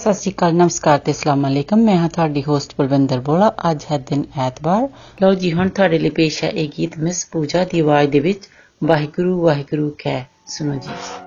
ਸਤਿ ਸ਼੍ਰੀ ਅਕਾਲ, ਨਮਸਕਾਰ ਤੇ ਅਸਲਾਮ ਅਲੈਕਮ। ਮੈਂ ਹਾਂ ਤੁਹਾਡੀ ਹੋਸਟ ਬਲਵਿੰਦਰ ਬੋਲਾ। ਅੱਜ ਹੈ ਦਿਨ ਐਤਵਾਰ। ਲਓ ਜੀ, ਹੁਣ ਤੁਹਾਡੇ ਲਈ ਪੇਸ਼ ਹੈ ਇਹ ਗੀਤ, ਮਿਸ ਪੂਜਾ ਦੀ ਆਵਾਜ਼ ਦੇ ਵਿੱਚ। ਵਾਹਿਗੁਰੂ ਵਾਹਿਗੁਰੂ ਕਹਿ ਸੁਣੋ ਜੀ।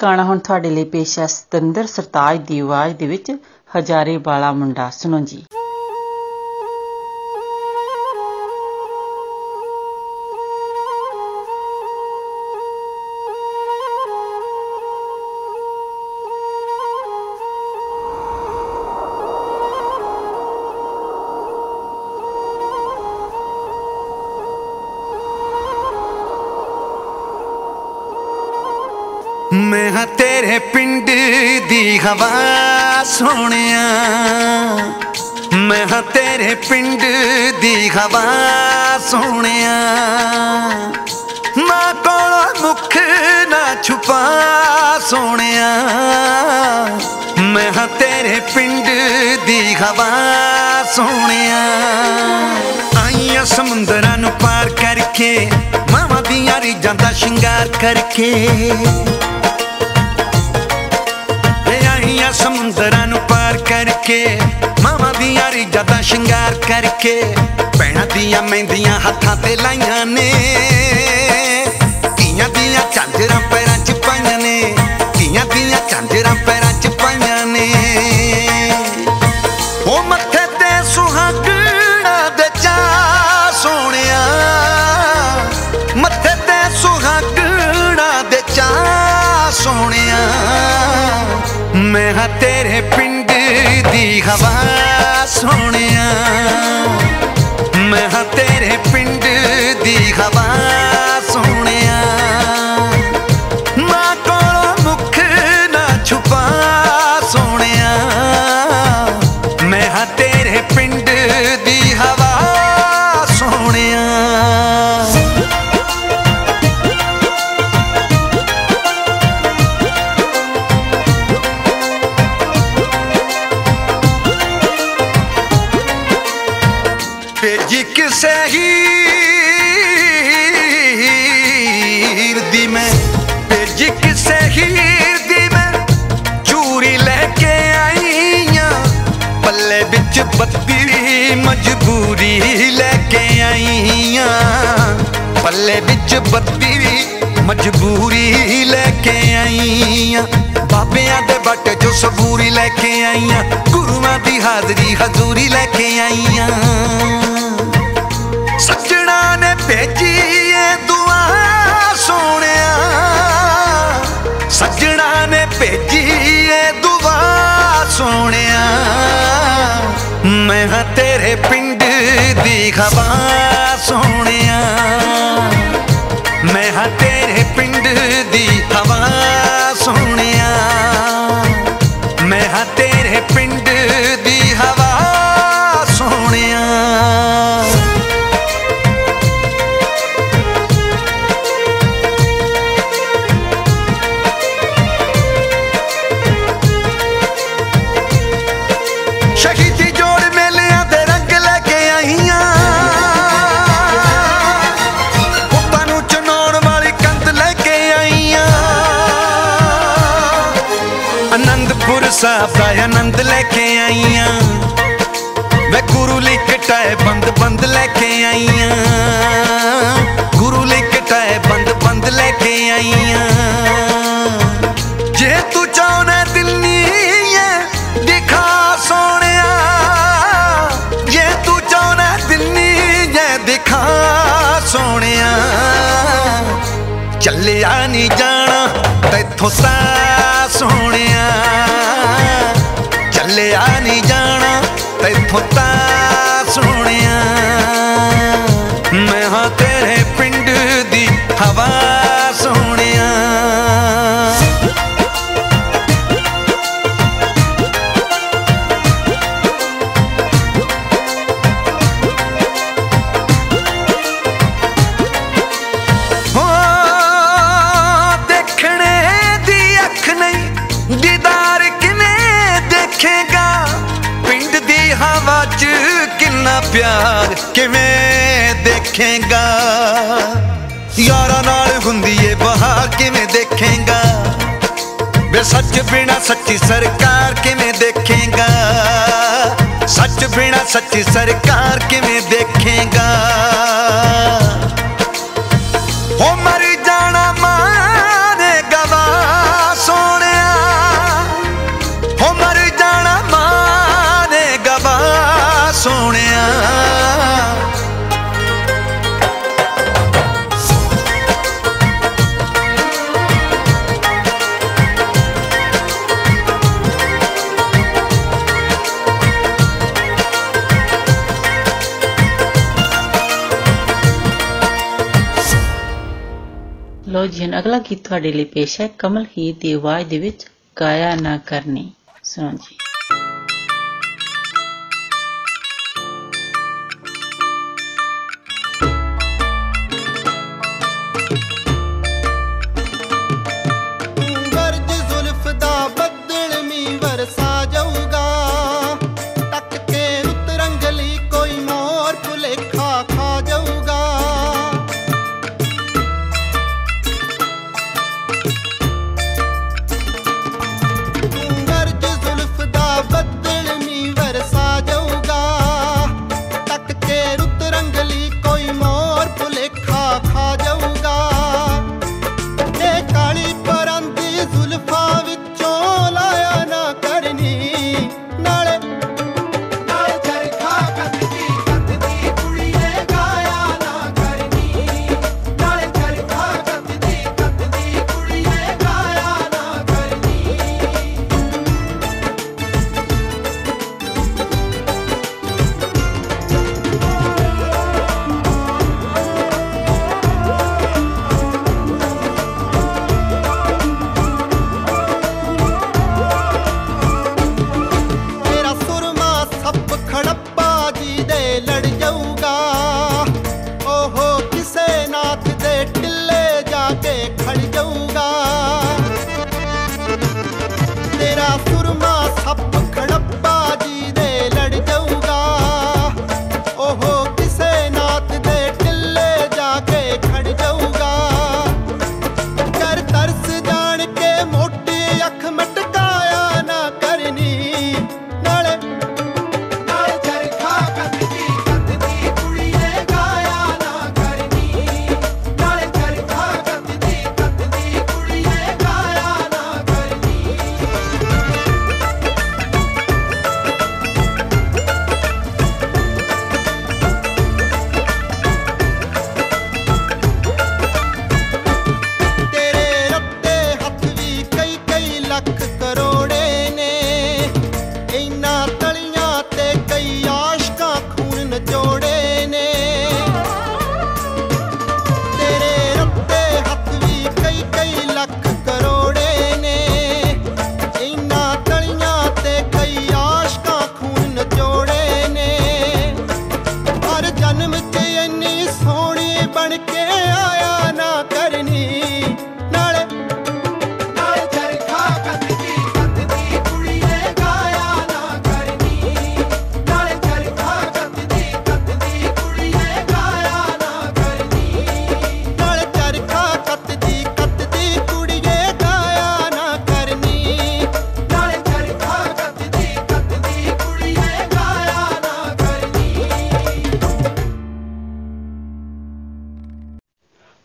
ਤੇ ਅਗਲਾ ਗਾਣਾ ਹੁਣ ਤੁਹਾਡੇ ਲਈ ਪੇਸ਼ ਹੈ ਸਤਿੰਦਰ ਸਰਤਾਜ ਦੀ ਆਵਾਜ਼ ਦੇ ਵਿੱਚ ਹਜ਼ਾਰੇ ਵਾਲਾ ਮੁੰਡਾ। ਸੁਣੋ ਜੀ। ਸੋਹਣਿਆ। ਮੈਂ ਹਾਂ ਤੇਰੇ ਪਿੰਡ ਦੀ ਹਵਾ ਸੋਹਣਿਆ। ਨਾ ਕੋਲ ਮੁਖ, ਨਾ ਛੁਪਾ ਸੋਹਣਿਆ। ਮੈਂ ਹਾਂ ਤੇਰੇ ਪਿੰਡ ਦੀ ਹਵਾ ਸੋਹਣਿਆ। ਆਈਆਂ ਸਮੁੰਦਰਾਂ ਨੂੰ ਪਾਰ ਕਰਕੇ, ਮਾਵਾਂ ਦੀਆਂ ਰੀਜਾਂ ਦਾ ਸ਼ਿੰਗਾਰ ਕਰਕੇ। ਵੇ ਆਈਆਂ ਸਮੁੰਦਰਾਂ ਨੂੰ ਪਾਰ ਕਰਕੇ, ਮਾਵਾਂ ਦੀਆਂ ਰੀਜਾਂ ਦਾ ਸ਼ਿੰਗਾਰ ਕਰਕੇ ਭੈਣਾਂ ਦੀਆਂ ਮਹਿੰਦੀਆਂ ਹੱਥਾਂ ਤੇ ਲਾਈਆਂ ਨੇ ਧੀਆਂ ਦੀਆਂ ਝਾਂਜਰਾਂ ਮੈਂ ਹਾਂ ਤੇਰੇ ਪਿੰਡ ਦੀ ਹਵਾ ਸੋਹਣਿਆ। ਮੈਂ ਹਾਂ ਤੇਰੇ ਪਿੰਡ ਦੀ ਹਵਾ ਪੱਲੇ ਬੱਤੀ ਮਜਬੂਰੀ ਲੈ ਕੇ ਆਈਆਂ। ਬਾਬਿਆਂ ਦੇ ਬੱਟ ਜੋ ਸਬੂਰੀ ਲੈ ਕੇ ਆਈਆਂ। ਗੁਰੂਆਂ ਦੀ ਹਾਜ਼ਰੀ ਹਜ਼ੂਰੀ ਲੈ ਕੇ ਆਈਆਂ। ਸੱਜਣਾ ਨੇ ਭੇਜੀ ਏ ਦੁਆ ਸੋਹਣਿਆ। ਸੱਜਣਾ ਨੇ ਭੇਜੀ ਏ ਦੁਆ ਸੋਹਣਿਆ। ਮੈਂ ਹਾਂ ਤੇਰੇ ਪਿੰਡ ਦੀ ਹਵਾ ਸੋਹਣਿਆ। ਤੇਰੇ ਪਿੰਡ ਦੀ ਸਾਹਿਬ ਦਾ ਆਨੰਦ ਲੈ ਕੇ ਆਈਆਂ। ਵੇ ਗੁਰੂ ਲਈ ਕਟਾਏ ਬੰਦ ਬੰਦ ਲੈ ਕੇ ਆਈਆਂ। ਗੁਰੂ ਲਈ ਕਟਾਏ ਬੰਦ ਬੰਦ ਲੈ ਕੇ ਆਈਆਂ। ਜੇ ਤੂੰ ਚਾਹਣਾ ਦਿੱਲੀ ਏ ਦਿਖਾ ਸੋਹਣਿਆ। ਜੇ ਤੂੰ ਚਾਹਣਾ ਦਿੱਲੀ ਏ ਦਿਖਾ ਸੋਹਣਿਆ। ਚੱਲਿਆ ਨਹੀਂ ਜਾਣਾ, ਤੈਥੋਂ ਤਾਂ ਸੋਹਣਿਆ। होता बिना सच्ची सरकार के में देखेगा? सच बिना सच्ची सरकार के में देखेगा? ਜੀ ਹੁਣ ਅਗਲਾ ਗੀਤ ਤੁਹਾਡੇ ਲਈ ਪੇਸ਼ ਹੈ ਕਮਲ ਹੀਰ ਦੀ ਆਵਾਜ਼ ਦੇ ਵਿੱਚ, ਗਾਇਆ ਨਾ ਕਰਨੀ। ਸੁਣੋ ਜੀ।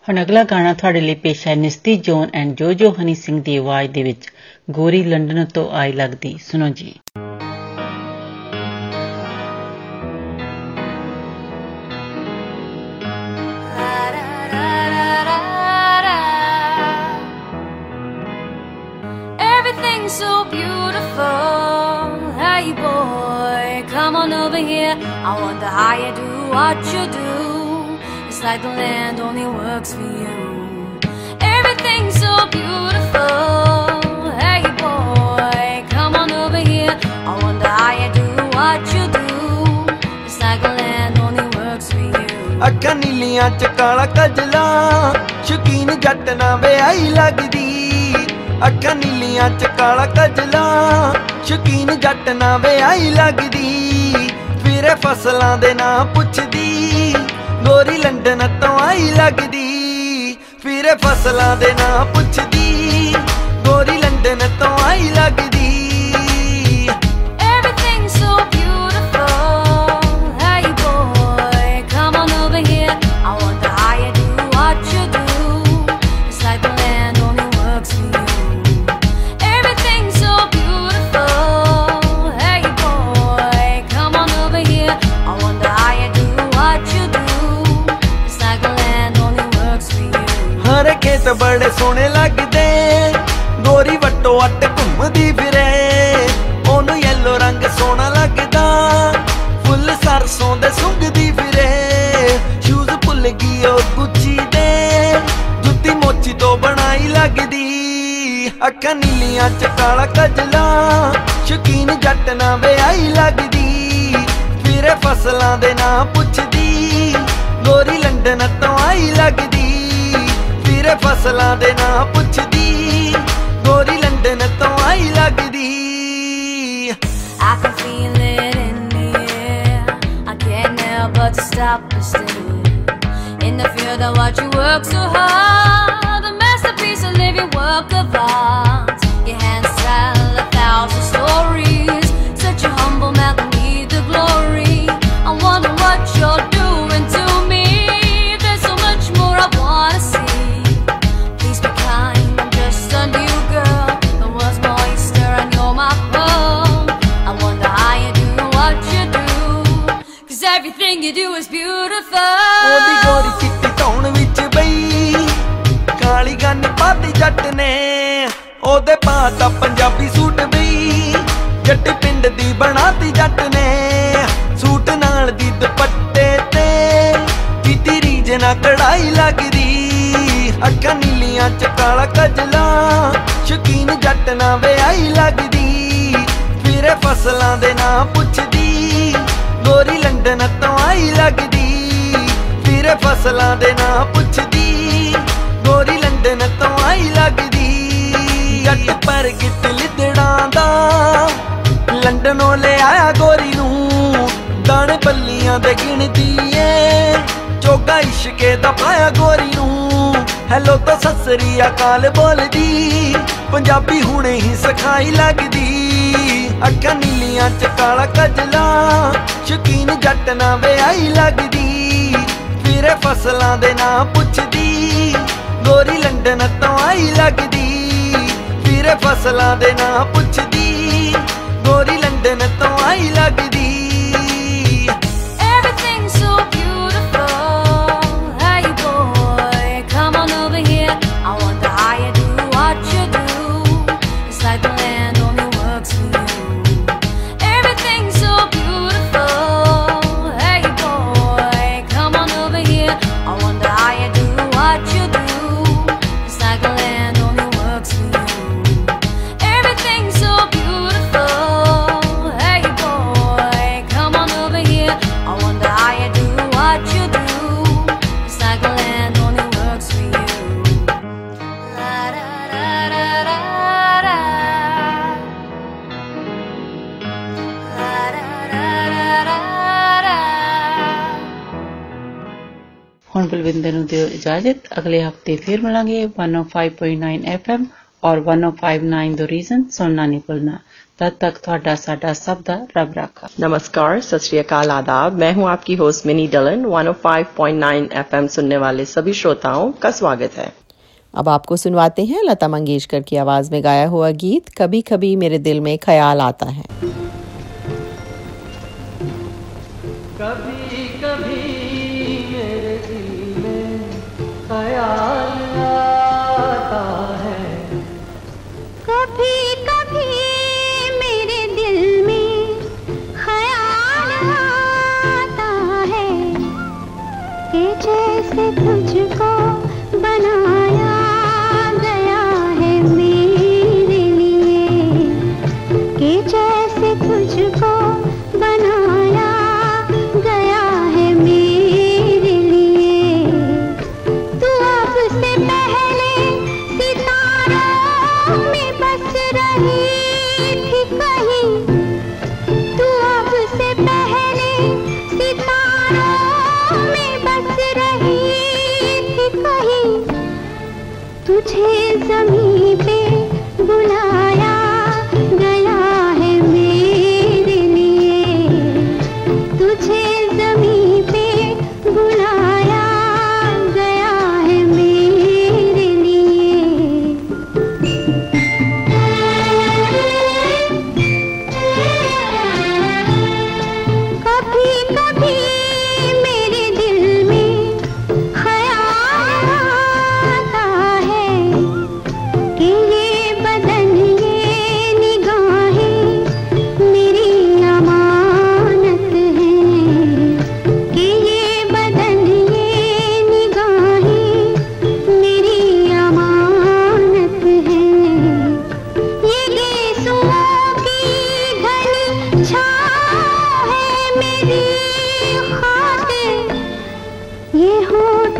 ਹੁਣ ਅਗਲਾ ਗਾਣਾ ਤੁਹਾਡੇ ਲਈ ਪੇਸ਼ ਹੈ ਨਿਸਤੀ ਜੋਨ ਐਂਡ ਜੋਜੋ ਹਨੀ ਸਿੰਘ ਦੀ ਆਵਾਜ਼ ਦੇ ਵਿੱਚ ਗੋਰੀ ਲੰਡਨ ਤੋਂ ਆਈ ਲੱਗਦੀ ਸੁਣੋ ਜੀ Everything's so beautiful. Hey boy, come on over here. I wonder how you do what you do. It's like the land only works for you. Everything's so beautiful. Hey boy, come on over here. I wonder how you do what you do. It's like the land only works for you. ਅੱਖਾਂ ਨੀਲੀਆਂ ਚ ਕਾਲਾ ਕਜਲਾ ਸ਼ਕੀਨ ਜੱਟ ਨਾ ਵਿਆਹੀ ਲੱਗਦੀ ਅੱਖਾਂ ਨੀਲੀਆਂ ਚ ਕਾਲਾ ਕਜਲਾ ਸ਼ਕੀਨ ਜੱਟ ਨਾ ਵਿਆਹੀ ਲੱਗਦੀ ਫਿਰੇ ਫਸਲਾਂ ਦੇ ਨਾਂ ਪੁੱਛਦੀ ਗੋਰੀ ਲੰਡਨ ਤੋਂ ਆਈ ਲੱਗਦੀ, ਫਿਰੇ ਫਸਲਾਂ ਦੇ ਨਾਂ ਪੁੱਛਦੀ। ਗੋਰੀ ਲੰਡਨ ਤੋਂ ਆਈ ਲੱਗਦੀ you. ਹਰੇ ਖੇਤ ਬੜੇ ਸੋਹਣੇ ਲੱਗਦੇ। ਗੋਰੀ ਵੱਟੋ ਅੱਟ ਘੁੰਮਦੀ ਫਿਰੇ। ਉਹਨੂੰ ਯੈਲੋ ਰੰਗ ਸੋਹਣਾ ਲੱਗਦਾ। ਫੁੱਲ ਸਰਸੋਂ ਦੇ ਸੁੰਘਦੀ ਫਿਰੇ। ਸ਼ੂਜ਼ ਭੁੱਲ ਗਈ ਉਹ ਗੁੱਚੀ ਦੇ। ਜੁੱਤੀ ਮੋਚੀ ਤੋਂ ਅੱਖਾਂ ਨੀਲੀਆਂ ਚ ਕਾਲਾ ਕਜਲਾ। ਸ਼ਕੀਨ ਜੱਟ ਨਾ ਵਿਆਹੀ ਲੱਗਦੀ। ਫਿਰੇ ਫਸਲਾਂ ਦੇ ਨਾਂ ਪੁੱਛਦੀ। ਗੋਰੀ ਲੰਡਨ ਤੋਂ ਆਈ ਲੱਗਦੀ। ਫਿਰੇ ਫਸਲਾਂ ਦੇ ਨਾਂ ਪੁੱਛਦੀ ਗੋਰੀ ਲੰਡਨ ਤੋਂ ਆਈ ਲੱਗਦੀ I can feel it in the air. I can't help but to stop and stare. In the field, I watch you work so hard. A masterpiece, a living work of art. ਉਹਦੇ ਪਾਤਾ Punjabi suit ਬਈ ਜੱਟ ਪਿੰਡ ਦੀ ਬਣਾਤੀ ਜੱਟ ਨੇ। Suit ਨਾਲ ਦੀ ਦੁਪੱਟੇ ਤੇ ਕੀਤੀ ਰੀਝ ਨਾ ਕੜਾਈ ਲੱਗਦੀ। ਅੱਖਾਂ ਨੀਲੀਆਂ ਚ ਕਾਲਾ ਕਜਲਾ, ਸ਼ਕੀਨ ਜੱਟ ਨਾ ਵਿਆਹੀ ਲੱਗਦੀ। ਫਿਰੇ ਫਸਲਾਂ ਦੇ ਨਾਂ ਪੁੱਛਦੀ, ਗੋਰੀ ਲੰਡਨ ਤੋਂ ਆਈ ਲੱਗਦੀ। ਫਿਰੇ ਫਸਲਾਂ ਦੇ ਨਾਂ ਪੁੱਛਦੀ, ਗੋਰੀ ਲੰਡਨ ਤੋਂ ਆਈ ਲੱਗਦੀ। ਜੱਟ ਪਰ ਗਿੱਟ ਲਿਦੜਾਂ ਦਾ। ਲੰਡਨੋਂ ਲੈ ਆਇਆ ਗੋਰੀ ਨੂੰ, ਦਾਣੇ ਬੱਲੀਆਂ ਦੇ ਗਿਣਦੀ ਏ ਚੋਗਾ ਇਸ਼ਕੇ ਦਾ ਪਾਇਆ ਗੋਰੀ ਨੂੰ, ਹੈਲੋ ਤਾਂ ਸਸਰੀ ਅਕਾਲ ਬੋਲਦੀ। ਪੰਜਾਬੀ ਹੁਣੇ ਹੀ ਸਿਖਾਈ ਲੱਗਦੀ। ਅੱਖਾਂ ਨੀਲੀਆਂ ਚ ਕਾਲਾ ਕਜਲਾ, ਸ਼ਕੀਨ ਜੱਟ ਨਾ ਵਿਆਹੀ ਲੱਗਦੀ। ਫਿਰੇ ਫਸਲਾਂ ਦੇ ਨਾਂ ਪੁੱਛਦੀ, ਗੋਰੀ ਲੰਡਨ ਤੋਂ ਆਈ ਲੱਗਦੀ। ਫਿਰੇ ਫਸਲਾਂ ਦੇ ਨਾਂ ਪੁੱਛਦੀ। ਗੋਰੀ ਲੰਡਨ ਤੋਂ ਆਈ ਲੱਗਦੀ। ਹੁਣ ਬਲਵਿੰਦਰ ਨੂੰ ਦਿਓ ਇਜਾਜ਼ਤ ਅਗਲੇ ਹਫਤੇ ਫਿਰ ਮਿਲਾਂਗੇ 105.9 FM ਔਰ 1059 ਦ ਰੀਜ਼ਨ ਸੁਣਨਾ ਨਹੀਂ ਭੁੱਲਣਾ तब तक ਤੁਹਾਡਾ ਸਾਡਾ ਸਭ ਦਾ ਰੱਬ ਰਾਖਾ नमस्कार सत श्री अकाल आदाब मैं हूं आपकी होस्ट मिनी डलन 105.9 एफएम सुनने वाले सभी श्रोताओं का स्वागत है अब आपको सुनवाते हैं लता मंगेशकर की आवाज में गाया हुआ गीत कभी कभी मेरे दिल में ख्याल आता है कभी कभी मेरे दिल में hayal. मेरी ये होठ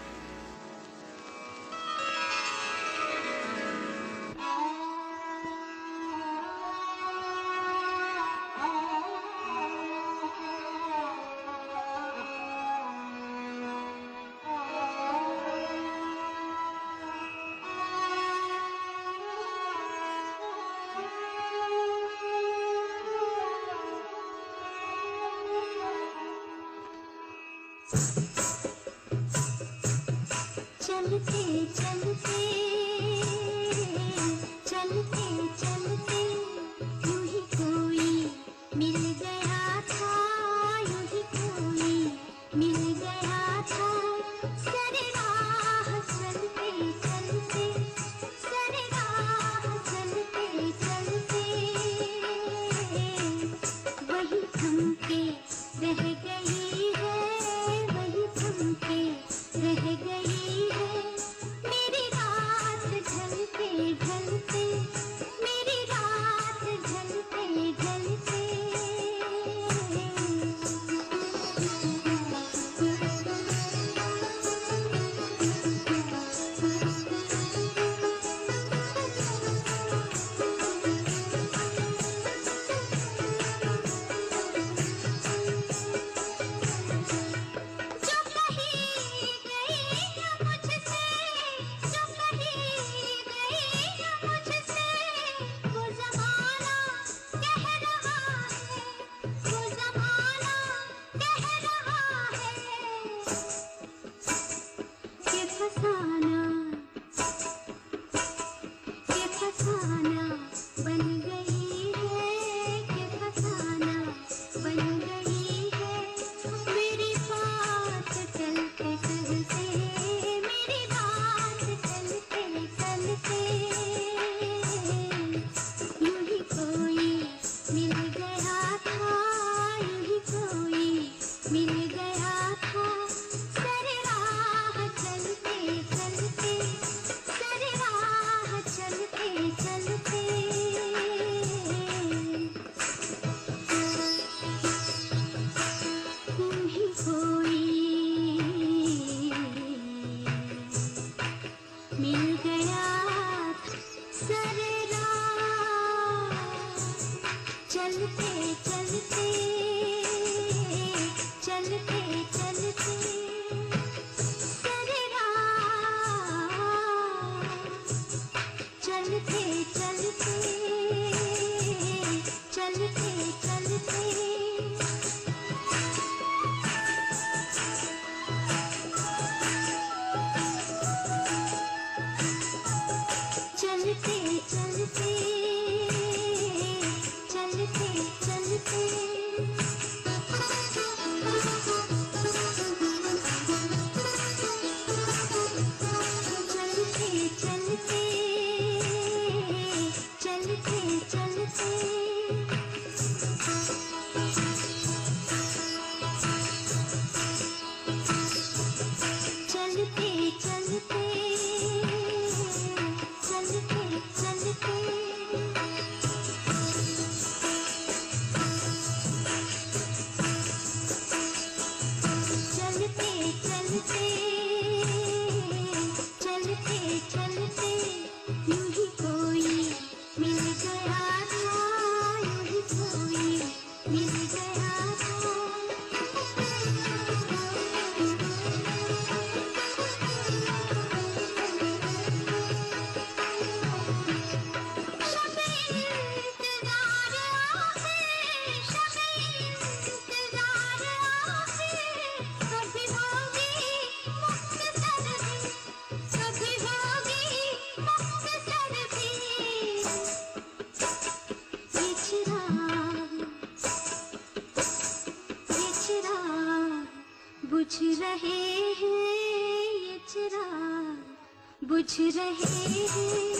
कुछ रहे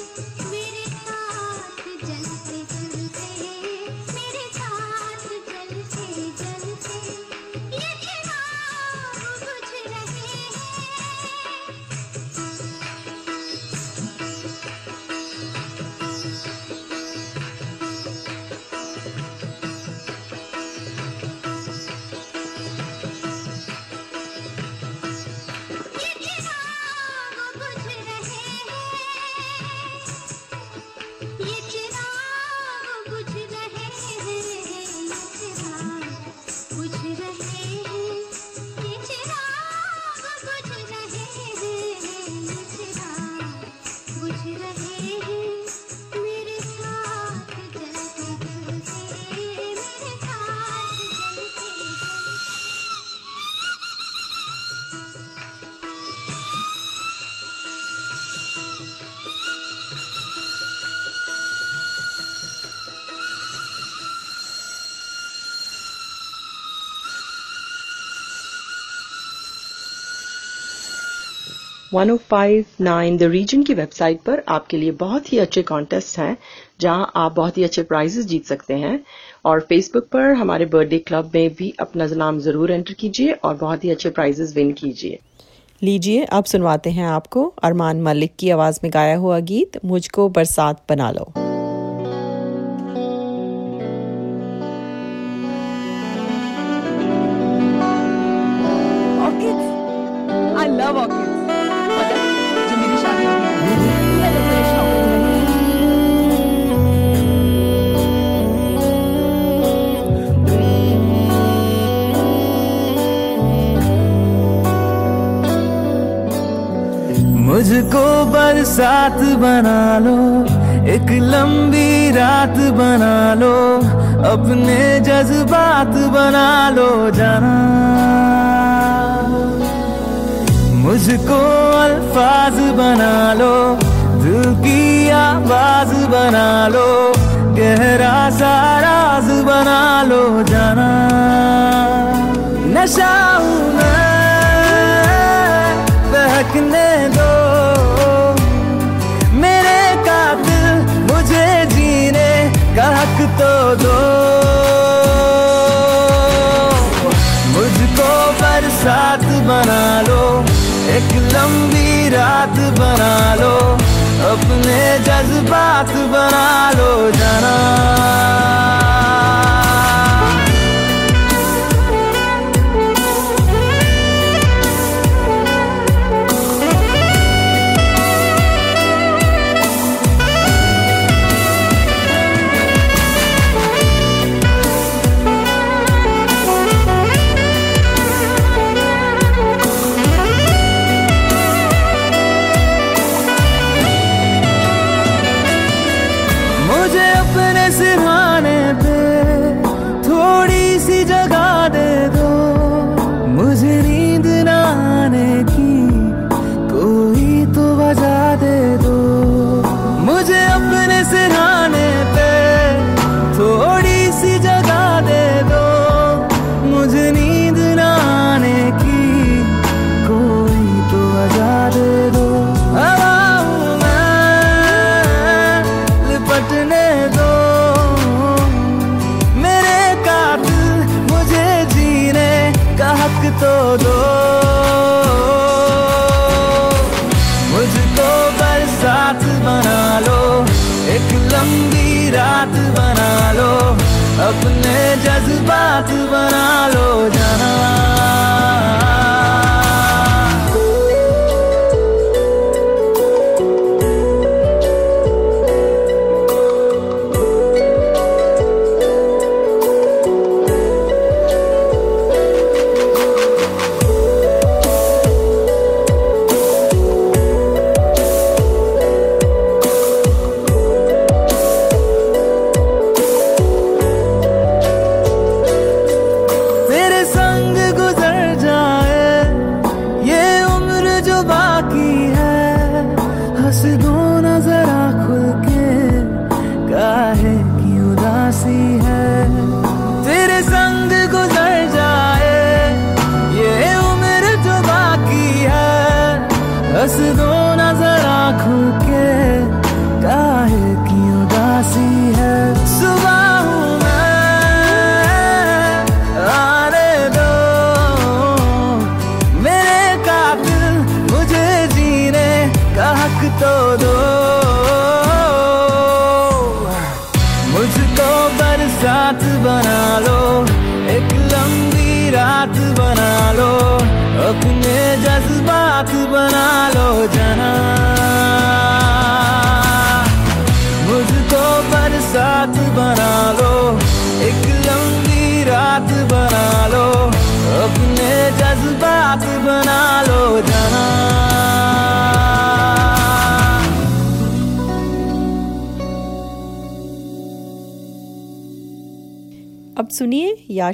1059 द रीजन की वेबसाइट पर आपके लिए बहुत ही अच्छे कॉन्टेस्ट हैं, जहाँ आप बहुत ही अच्छे प्राइजेस जीत सकते हैं। और फेसबुक पर हमारे बर्थडे क्लब में भी अपना नाम ज़रूर एंटर कीजिए और बहुत ही अच्छे प्राइजेस विन कीजिए। लीजिए, अब सुनवाते हैं आपको अरमान मलिक की आवाज़ में गाया हुआ गीत, मुझको बरसात बना लो। बरसात बना लो, एक लंबी रात बना लो, अपने जज्बात बना लो जाना। मुझको अल्फाज बना लो, दिल की आवाज़ बना लो, गहरा सा राज बना लो जाना। नशा मैं, बहकने दो। अपने जज्बात बना लो जाना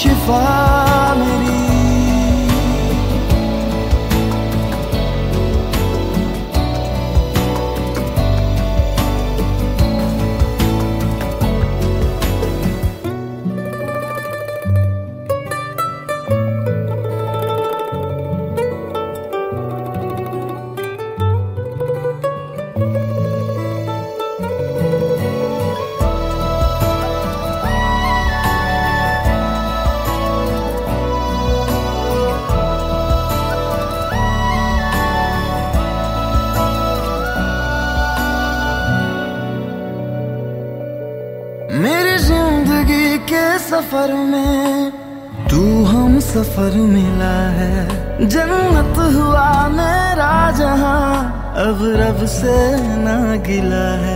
释放。मिला है। जन्नत हुआ मेरा जहाँ अब रब से ना गिला है।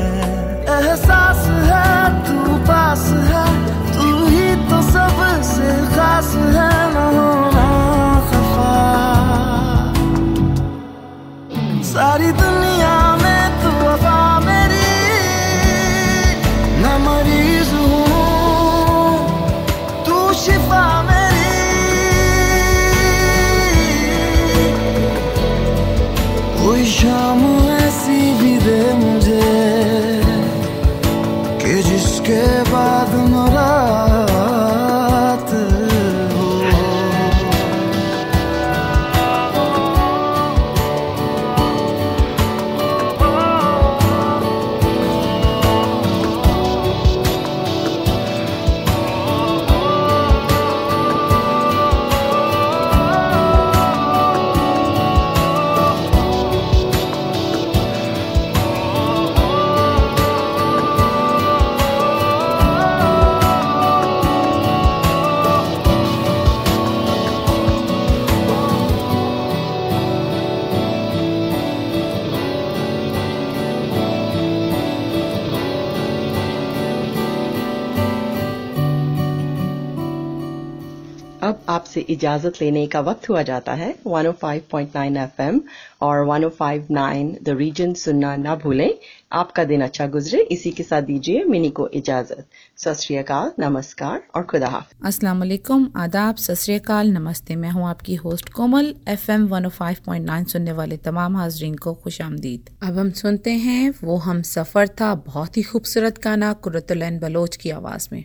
आपसे इजाज़त लेने का वक्त हुआ जाता है। 105.9 एफएम और 105.9 द रीजन सुनना ना भूलें। आपका दिन अच्छा गुजरे। इसी के साथ दीजिए मिनी को इजाज़त। सत नमस्कार और खुदा अस्सलाम वालेकुम आदाब। सत नमस्ते। मैं हूँ आपकी होस्ट कोमल। एफएम 105.9 सुनने वाले तमाम हाजरीन को खुश आमदीद। अब हम सुनते हैं, वो हम सफ़र था बहुत ही खूबसूरत गाना कुरतुलैन बलोच की आवाज़ में।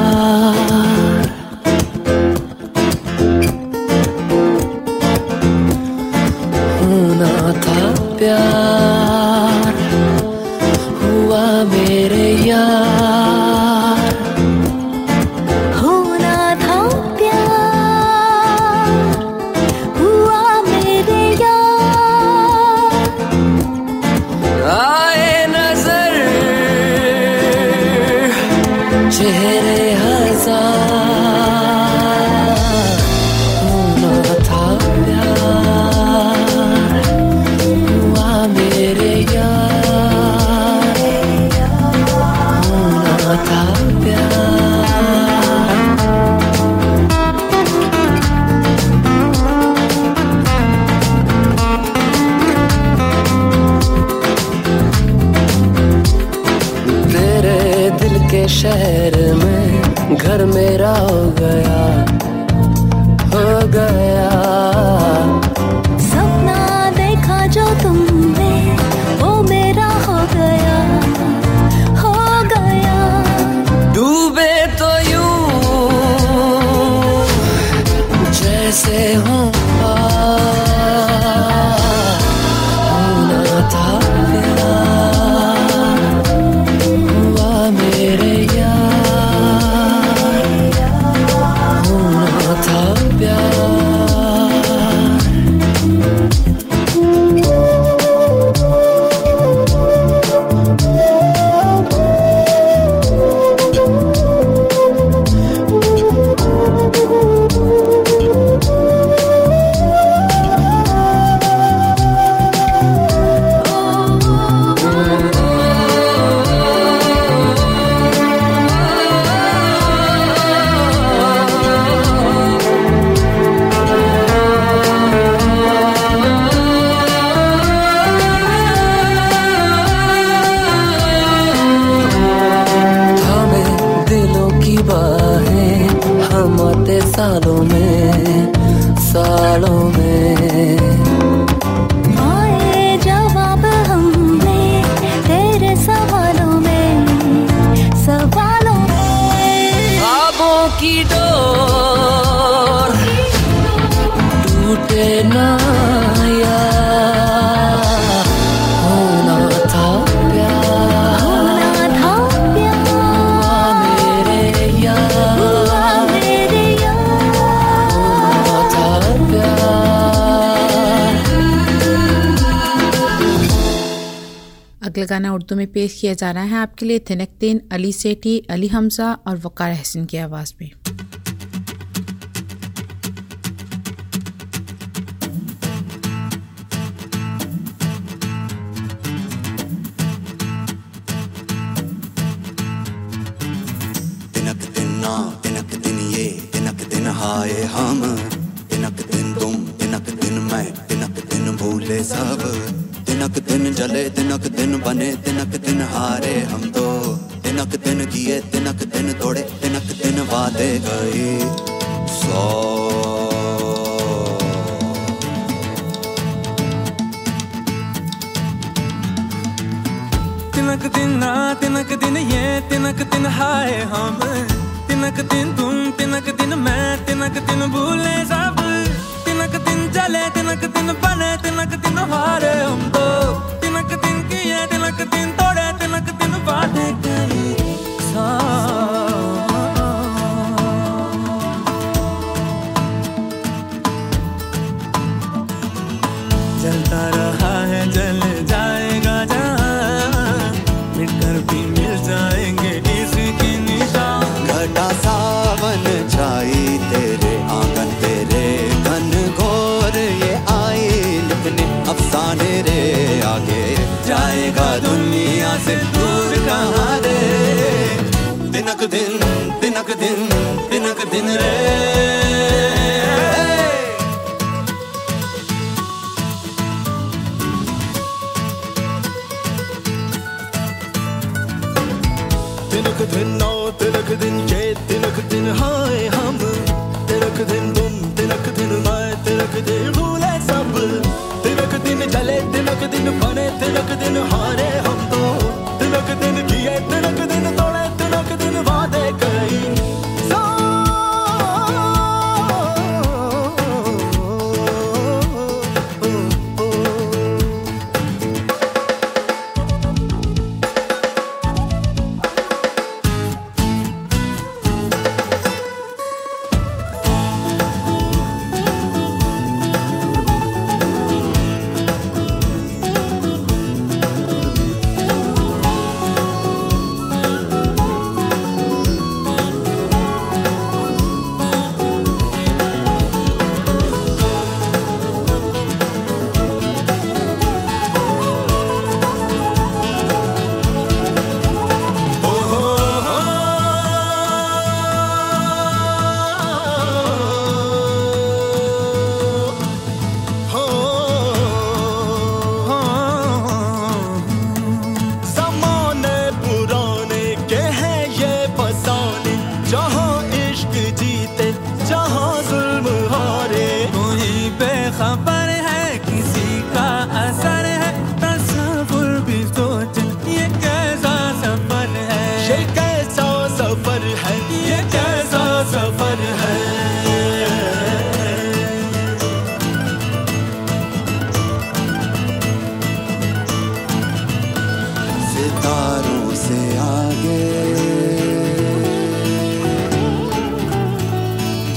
जा रहा है आपके लिए थिनकतीन, अली सेठी, अली हमज़ा और वक़ार अहसन की आवाज़ में। अचानक दिन हारे हम तो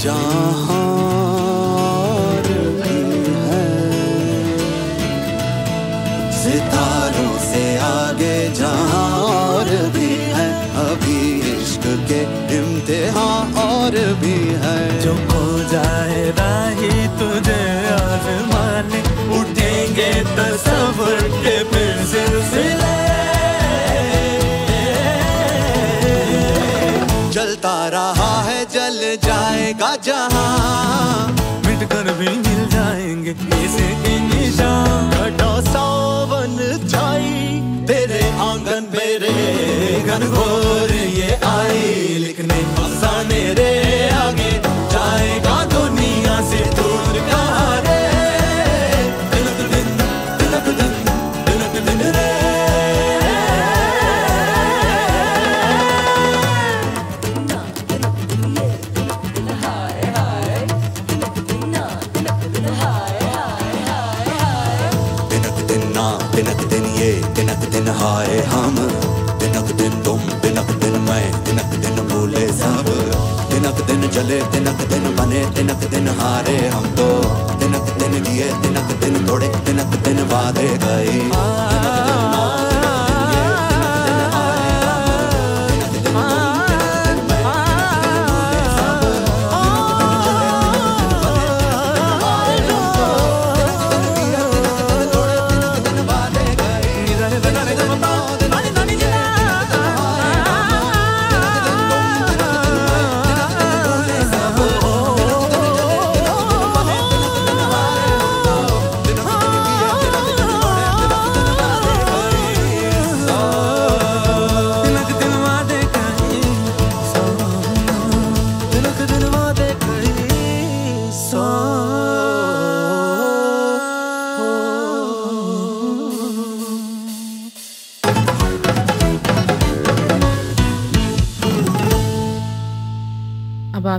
जहाँ है सितारों से आगे जहाँ भी है अभी इश्क के इम्तिहा और भी जहाँ भी मिल जाएँगे। इसे निशान सावन छाई। तेरे आँगन मेरे घनघोर, ये आई लिखने फसाने रे आगे। हारे तिनक दिन बने तिनक दिन हारे हम तो तिनक दिन जिए तिनक दिन थोड़े तिनक दिन वादे गए